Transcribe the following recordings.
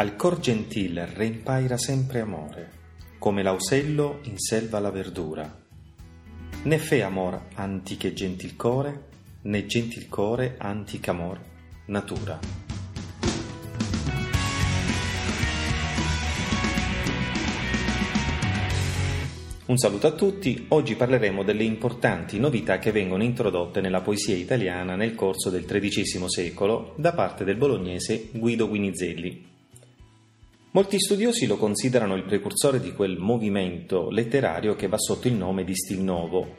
Al cor gentil reimpaira sempre amore, come l'ausello in selva la verdura. Né fe amor antiche gentil core, né gentil core antic amor natura. Un saluto a tutti, oggi parleremo delle importanti novità che vengono introdotte nella poesia italiana nel corso del XIII secolo da parte del bolognese Guido Guinizelli. Molti studiosi lo considerano il precursore di quel movimento letterario che va sotto il nome di Stil Novo.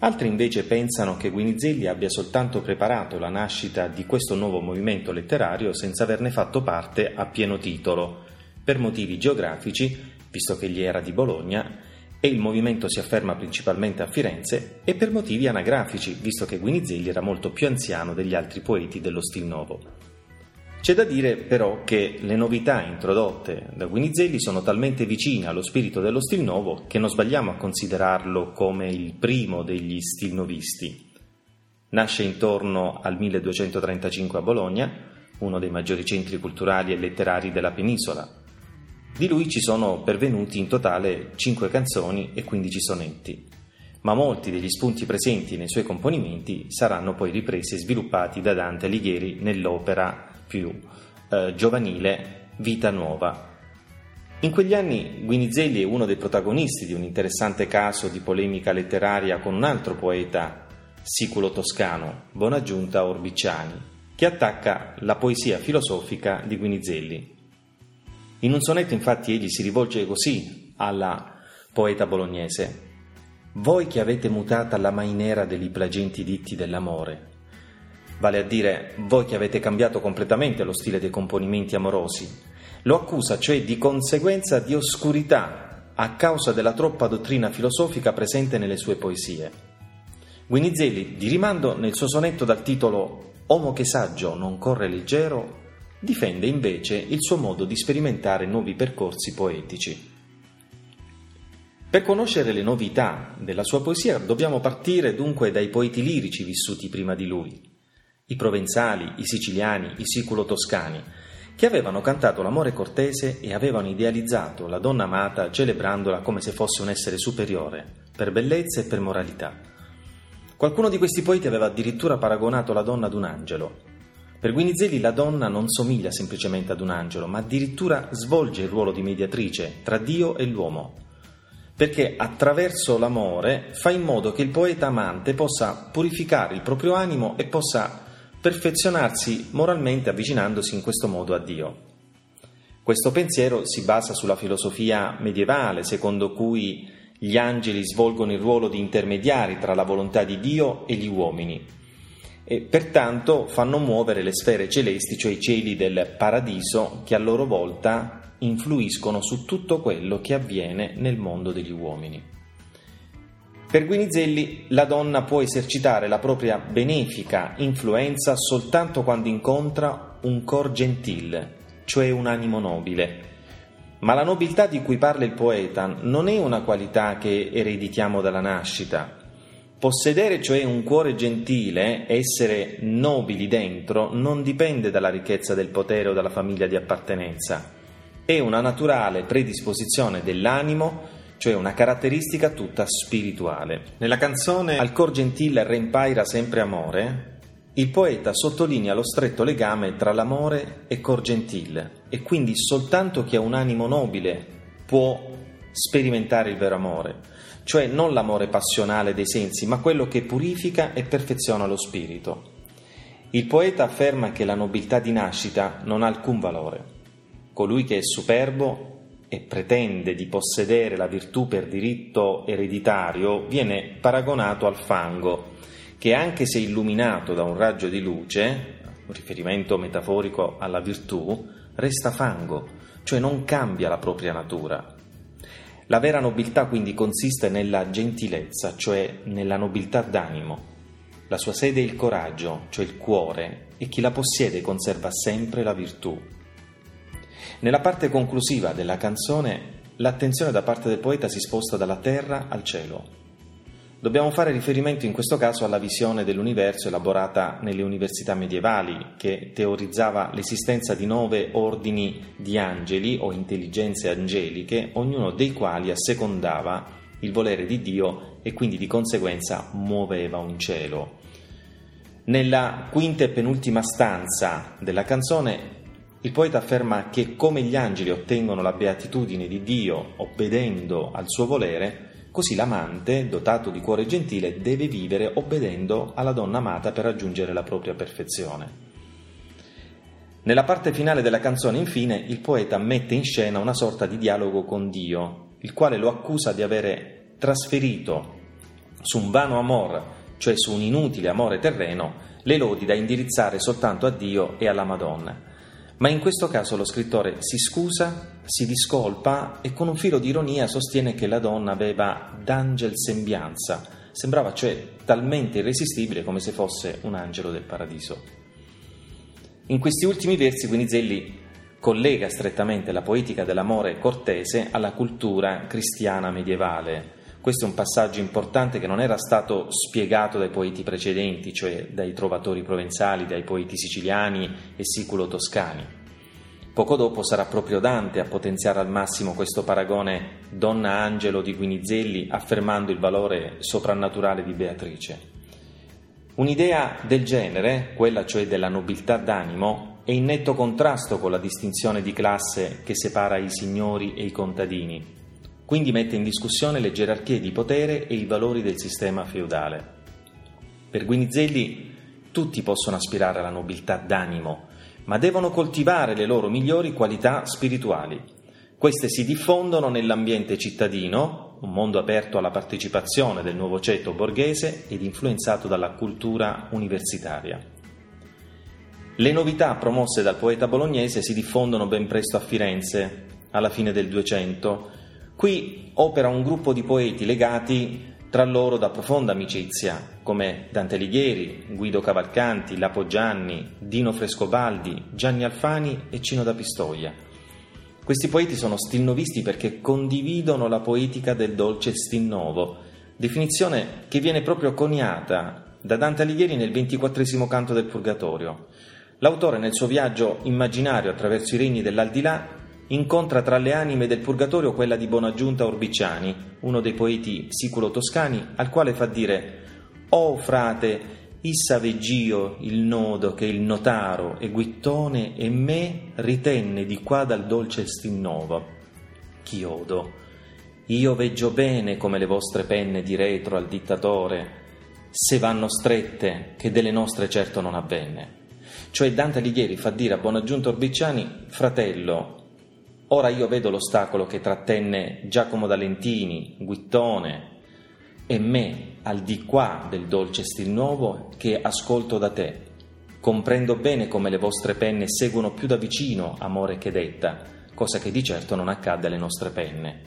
Altri invece pensano che Guinizelli abbia soltanto preparato la nascita di questo nuovo movimento letterario senza averne fatto parte a pieno titolo, per motivi geografici, visto che egli era di Bologna, e il movimento si afferma principalmente a Firenze, e per motivi anagrafici, visto che Guinizelli era molto più anziano degli altri poeti dello Stil Novo. C'è da dire però che le novità introdotte da Guinizelli sono talmente vicine allo spirito dello stil nuovo che non sbagliamo a considerarlo come il primo degli stil novisti. Nasce intorno al 1235 a Bologna, uno dei maggiori centri culturali e letterari della penisola. Di lui ci sono pervenuti in totale 5 canzoni e 15 sonetti, ma molti degli spunti presenti nei suoi componimenti saranno poi ripresi e sviluppati da Dante Alighieri nell'opera più eh, giovanile Vita Nuova. In quegli anni Guinizelli è uno dei protagonisti di un interessante caso di polemica letteraria con un altro poeta siculo toscano, Bonaggiunta Orbiciani, che attacca la poesia filosofica di Guinizelli. In un sonetto infatti egli si rivolge così alla poeta bolognese Voi che avete mutata la mainera degli plagenti ditti dell'amore, vale a dire voi che avete cambiato completamente lo stile dei componimenti amorosi. Lo accusa cioè di conseguenza di oscurità a causa della troppa dottrina filosofica presente nelle sue poesie. Guinizelli, di rimando nel suo sonetto dal titolo Omo che saggio non corre leggero, difende invece il suo modo di sperimentare nuovi percorsi poetici. Per conoscere le novità della sua poesia dobbiamo partire dunque dai poeti lirici vissuti prima di lui i provenzali, i siciliani, i siculo-toscani, che avevano cantato l'amore cortese e avevano idealizzato la donna amata celebrandola come se fosse un essere superiore, per bellezza e per moralità. Qualcuno di questi poeti aveva addirittura paragonato la donna ad un angelo. Per Guinizelli la donna non somiglia semplicemente ad un angelo, ma addirittura svolge il ruolo di mediatrice tra Dio e l'uomo, perché attraverso l'amore fa in modo che il poeta amante possa purificare il proprio animo e possa perfezionarsi moralmente avvicinandosi in questo modo a Dio. Questo pensiero si basa sulla filosofia medievale, secondo cui gli angeli svolgono il ruolo di intermediari tra la volontà di Dio e gli uomini e pertanto fanno muovere le sfere celesti, cioè i cieli del paradiso, che a loro volta influiscono su tutto quello che avviene nel mondo degli uomini. Per Guinizelli la donna può esercitare la propria benefica influenza soltanto quando incontra un cor gentile, cioè un animo nobile. Ma la nobiltà di cui parla il poeta non è una qualità che ereditiamo dalla nascita. Possedere cioè un cuore gentile, essere nobili dentro, non dipende dalla ricchezza del potere o dalla famiglia di appartenenza. È una naturale predisposizione dell'animo cioè una caratteristica tutta spirituale. Nella canzone Al cor gentile reimpaira sempre amore, il poeta sottolinea lo stretto legame tra l'amore e cor gentile e quindi soltanto chi ha un animo nobile può sperimentare il vero amore, cioè non l'amore passionale dei sensi, ma quello che purifica e perfeziona lo spirito. Il poeta afferma che la nobiltà di nascita non ha alcun valore. Colui che è superbo e pretende di possedere la virtù per diritto ereditario viene paragonato al fango, che anche se illuminato da un raggio di luce, un riferimento metaforico alla virtù, resta fango, cioè non cambia la propria natura. La vera nobiltà quindi consiste nella gentilezza, cioè nella nobiltà d'animo. La sua sede è il coraggio, cioè il cuore, e chi la possiede conserva sempre la virtù. Nella parte conclusiva della canzone l'attenzione da parte del poeta si sposta dalla terra al cielo. Dobbiamo fare riferimento in questo caso alla visione dell'universo elaborata nelle università medievali, che teorizzava l'esistenza di nove ordini di angeli o intelligenze angeliche, ognuno dei quali assecondava il volere di Dio e quindi di conseguenza muoveva un cielo. Nella quinta e penultima stanza della canzone il poeta afferma che come gli angeli ottengono la beatitudine di Dio obbedendo al suo volere, Così l'amante, dotato di cuore gentile, deve vivere obbedendo alla donna amata per raggiungere la propria perfezione. Nella parte finale della canzone, infine, il poeta mette in scena una sorta di dialogo con Dio, il quale lo accusa di avere trasferito su un vano amor, cioè su un inutile amore terreno, le lodi da indirizzare soltanto a Dio e alla Madonna. Ma in questo caso lo scrittore si scusa, si discolpa e con un filo di ironia sostiene che la donna aveva d'angel sembianza, sembrava cioè talmente irresistibile come se fosse un angelo del paradiso. In questi ultimi versi Guinizelli collega strettamente la poetica dell'amore cortese alla cultura cristiana medievale. Questo è un passaggio importante che non era stato spiegato dai poeti precedenti, cioè dai trovatori provenzali, dai poeti siciliani e siculo-toscani. Poco dopo sarà proprio Dante a potenziare al massimo questo paragone donna-angelo di Guinizelli, affermando il valore soprannaturale di Beatrice. Un'idea del genere, quella cioè della nobiltà d'animo, è in netto contrasto con la distinzione di classe che separa i signori e i contadini, quindi mette in discussione le gerarchie di potere e i valori del sistema feudale. Per Guinizelli tutti possono aspirare alla nobiltà d'animo, ma devono coltivare le loro migliori qualità spirituali. Queste si diffondono nell'ambiente cittadino, un mondo aperto alla partecipazione del nuovo ceto borghese ed influenzato dalla cultura universitaria. Le novità promosse dal poeta bolognese si diffondono ben presto a Firenze, alla fine del 200, Qui opera un gruppo di poeti legati tra loro da profonda amicizia, come Dante Alighieri, Guido Cavalcanti, Lapo Gianni, Dino Frescobaldi, Gianni Alfani e Cino da Pistoia. Questi poeti sono stilnovisti perché condividono la poetica del dolce stilnovo, definizione che viene proprio coniata da Dante Alighieri nel ventiquattresimo canto del Purgatorio. L'autore nel suo viaggio immaginario attraverso i regni dell'aldilà incontra tra le anime del purgatorio quella di Bonaggiunta Orbiciani, uno dei poeti siculo-toscani, al quale fa dire «O frate, issa veggio il nodo che il notaro e Guittone e me ritenne di qua dal dolce stinnovo. Chiodo, io veggio bene come le vostre penne di retro al dittatore, se vanno strette, che delle nostre certo non avvenne». Cioè Dante Alighieri fa dire a Bonaggiunta Orbiciani, fratello, Ora io vedo l'ostacolo che trattenne Giacomo D'Alentini, Guittone e me al di qua del dolce stil nuovo che ascolto da te. Comprendo bene come le vostre penne seguono più da vicino amore che detta, cosa che di certo non accade alle nostre penne.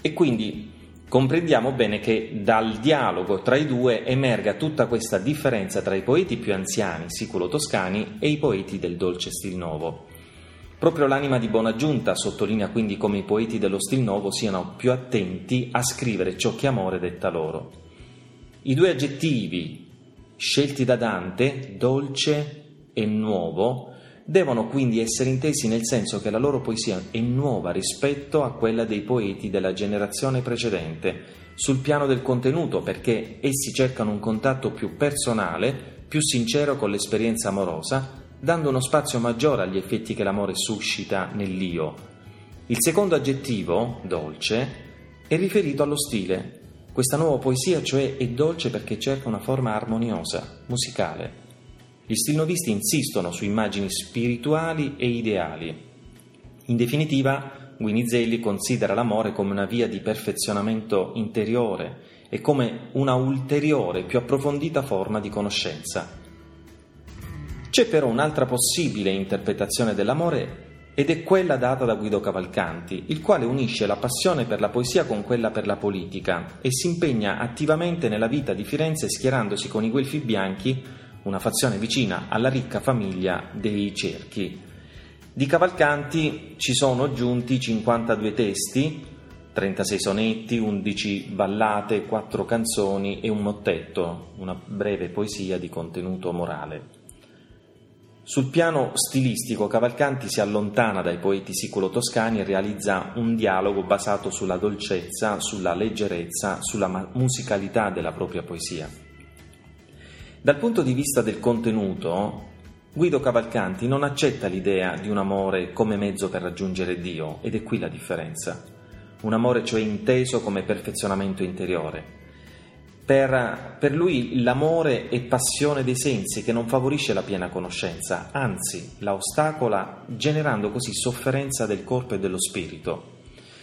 E quindi comprendiamo bene che dal dialogo tra i due emerga tutta questa differenza tra i poeti più anziani, siculo-toscani, e i poeti del dolce stil nuovo. Proprio l'anima di Bonaggiunta sottolinea quindi come i poeti dello stil nuovo siano più attenti a scrivere ciò che amore detta loro. I due aggettivi scelti da Dante, dolce e nuovo, devono quindi essere intesi nel senso che la loro poesia è nuova rispetto a quella dei poeti della generazione precedente, sul piano del contenuto, perché essi cercano un contatto più personale, più sincero con l'esperienza amorosa, dando uno spazio maggiore agli effetti che l'amore suscita nell'io. Il secondo aggettivo, dolce, è riferito allo stile. Questa nuova poesia, cioè, è dolce perché cerca una forma armoniosa, musicale. Gli stilnovisti insistono su immagini spirituali e ideali. In definitiva, Guinizelli considera l'amore come una via di perfezionamento interiore e come una ulteriore, più approfondita forma di conoscenza. C'è però un'altra possibile interpretazione dell'amore ed è quella data da Guido Cavalcanti, il quale unisce la passione per la poesia con quella per la politica e si impegna attivamente nella vita di Firenze schierandosi con i Guelfi Bianchi, una fazione vicina alla ricca famiglia dei Cerchi. Di Cavalcanti ci sono giunti 52 testi, 36 sonetti, 11 ballate, 4 canzoni e un mottetto, una breve poesia di contenuto morale. Sul piano stilistico Cavalcanti si allontana dai poeti siculo-toscani e realizza un dialogo basato sulla dolcezza, sulla leggerezza, sulla musicalità della propria poesia. Dal punto di vista del contenuto, Guido Cavalcanti non accetta l'idea di un amore come mezzo per raggiungere Dio, ed è qui la differenza. Un amore cioè inteso come perfezionamento interiore, per, per, lui l'amore è passione dei sensi che non favorisce la piena conoscenza, anzi la ostacola generando così sofferenza del corpo e dello spirito.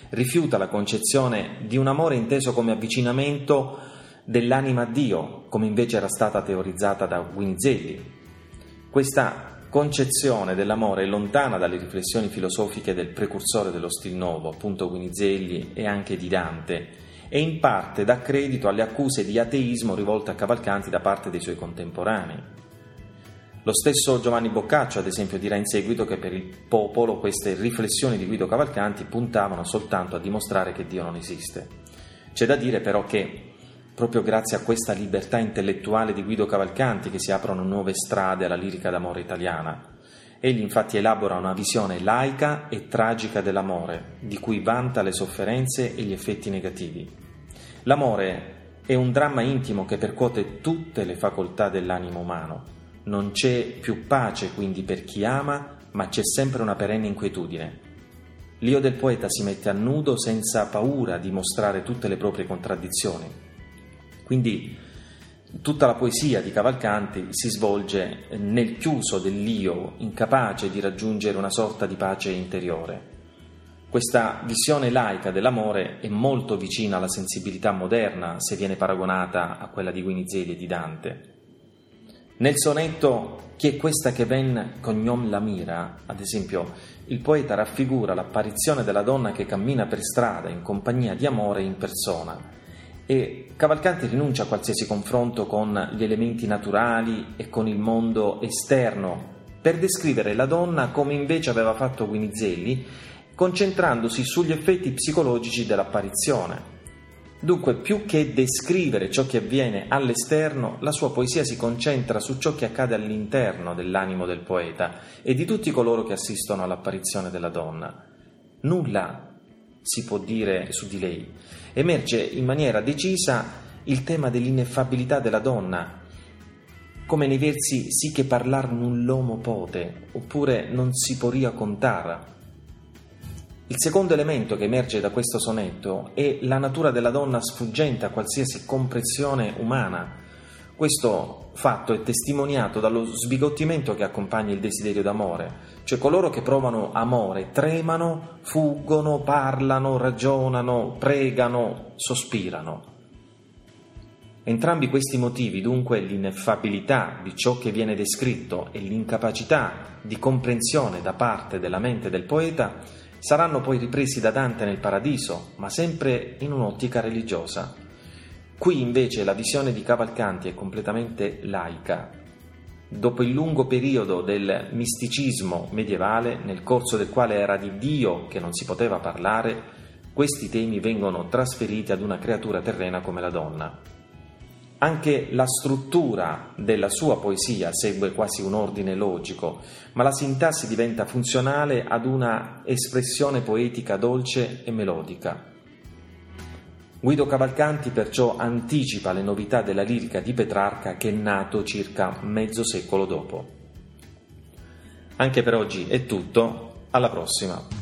Rifiuta la concezione di un amore inteso come avvicinamento dell'anima a Dio, come invece era stata teorizzata da Guinizelli. Questa concezione dell'amore è lontana dalle riflessioni filosofiche del precursore dello stil nuovo, appunto Guinizelli e anche di Dante, e in parte dà credito alle accuse di ateismo rivolte a Cavalcanti da parte dei suoi contemporanei. Lo stesso Giovanni Boccaccio, ad esempio, dirà in seguito che per il popolo queste riflessioni di Guido Cavalcanti puntavano soltanto a dimostrare che Dio non esiste. C'è da dire però che proprio grazie a questa libertà intellettuale di Guido Cavalcanti che si aprono nuove strade alla lirica d'amore italiana. Egli infatti elabora una visione laica e tragica dell'amore, di cui vanta le sofferenze e gli effetti negativi. L'amore è un dramma intimo che percuote tutte le facoltà dell'animo umano. Non c'è più pace quindi per chi ama, ma c'è sempre una perenne inquietudine. L'io del poeta si mette a nudo senza paura di mostrare tutte le proprie contraddizioni. Quindi Tutta la poesia di Cavalcanti si svolge nel chiuso dell'io, incapace di raggiungere una sorta di pace interiore. Questa visione laica dell'amore è molto vicina alla sensibilità moderna se viene paragonata a quella di Guinizelli e di Dante. Nel sonetto Chi è questa che ven cognom la mira, ad esempio, il poeta raffigura l'apparizione della donna che cammina per strada in compagnia di amore in persona e Cavalcanti rinuncia a qualsiasi confronto con gli elementi naturali e con il mondo esterno per descrivere la donna come invece aveva fatto Guinizelli, concentrandosi sugli effetti psicologici dell'apparizione. Dunque, più che descrivere ciò che avviene all'esterno, la sua poesia si concentra su ciò che accade all'interno dell'animo del poeta e di tutti coloro che assistono all'apparizione della donna. Nulla si può dire su di lei. Emerge in maniera decisa il tema dell'ineffabilità della donna, come nei versi sì che parlar null'omo pote, oppure non si poria contare. Il secondo elemento che emerge da questo sonetto è la natura della donna sfuggente a qualsiasi comprensione umana, questo fatto è testimoniato dallo sbigottimento che accompagna il desiderio d'amore, cioè coloro che provano amore tremano, fuggono, parlano, ragionano, pregano, sospirano. Entrambi questi motivi, dunque l'ineffabilità di ciò che viene descritto e l'incapacità di comprensione da parte della mente del poeta, saranno poi ripresi da Dante nel Paradiso, ma sempre in un'ottica religiosa. Qui invece la visione di Cavalcanti è completamente laica. Dopo il lungo periodo del misticismo medievale, nel corso del quale era di Dio che non si poteva parlare, questi temi vengono trasferiti ad una creatura terrena come la donna. Anche la struttura della sua poesia segue quasi un ordine logico, ma la sintassi diventa funzionale ad una espressione poetica dolce e melodica. Guido Cavalcanti perciò anticipa le novità della lirica di Petrarca che è nato circa mezzo secolo dopo. Anche per oggi è tutto, alla prossima.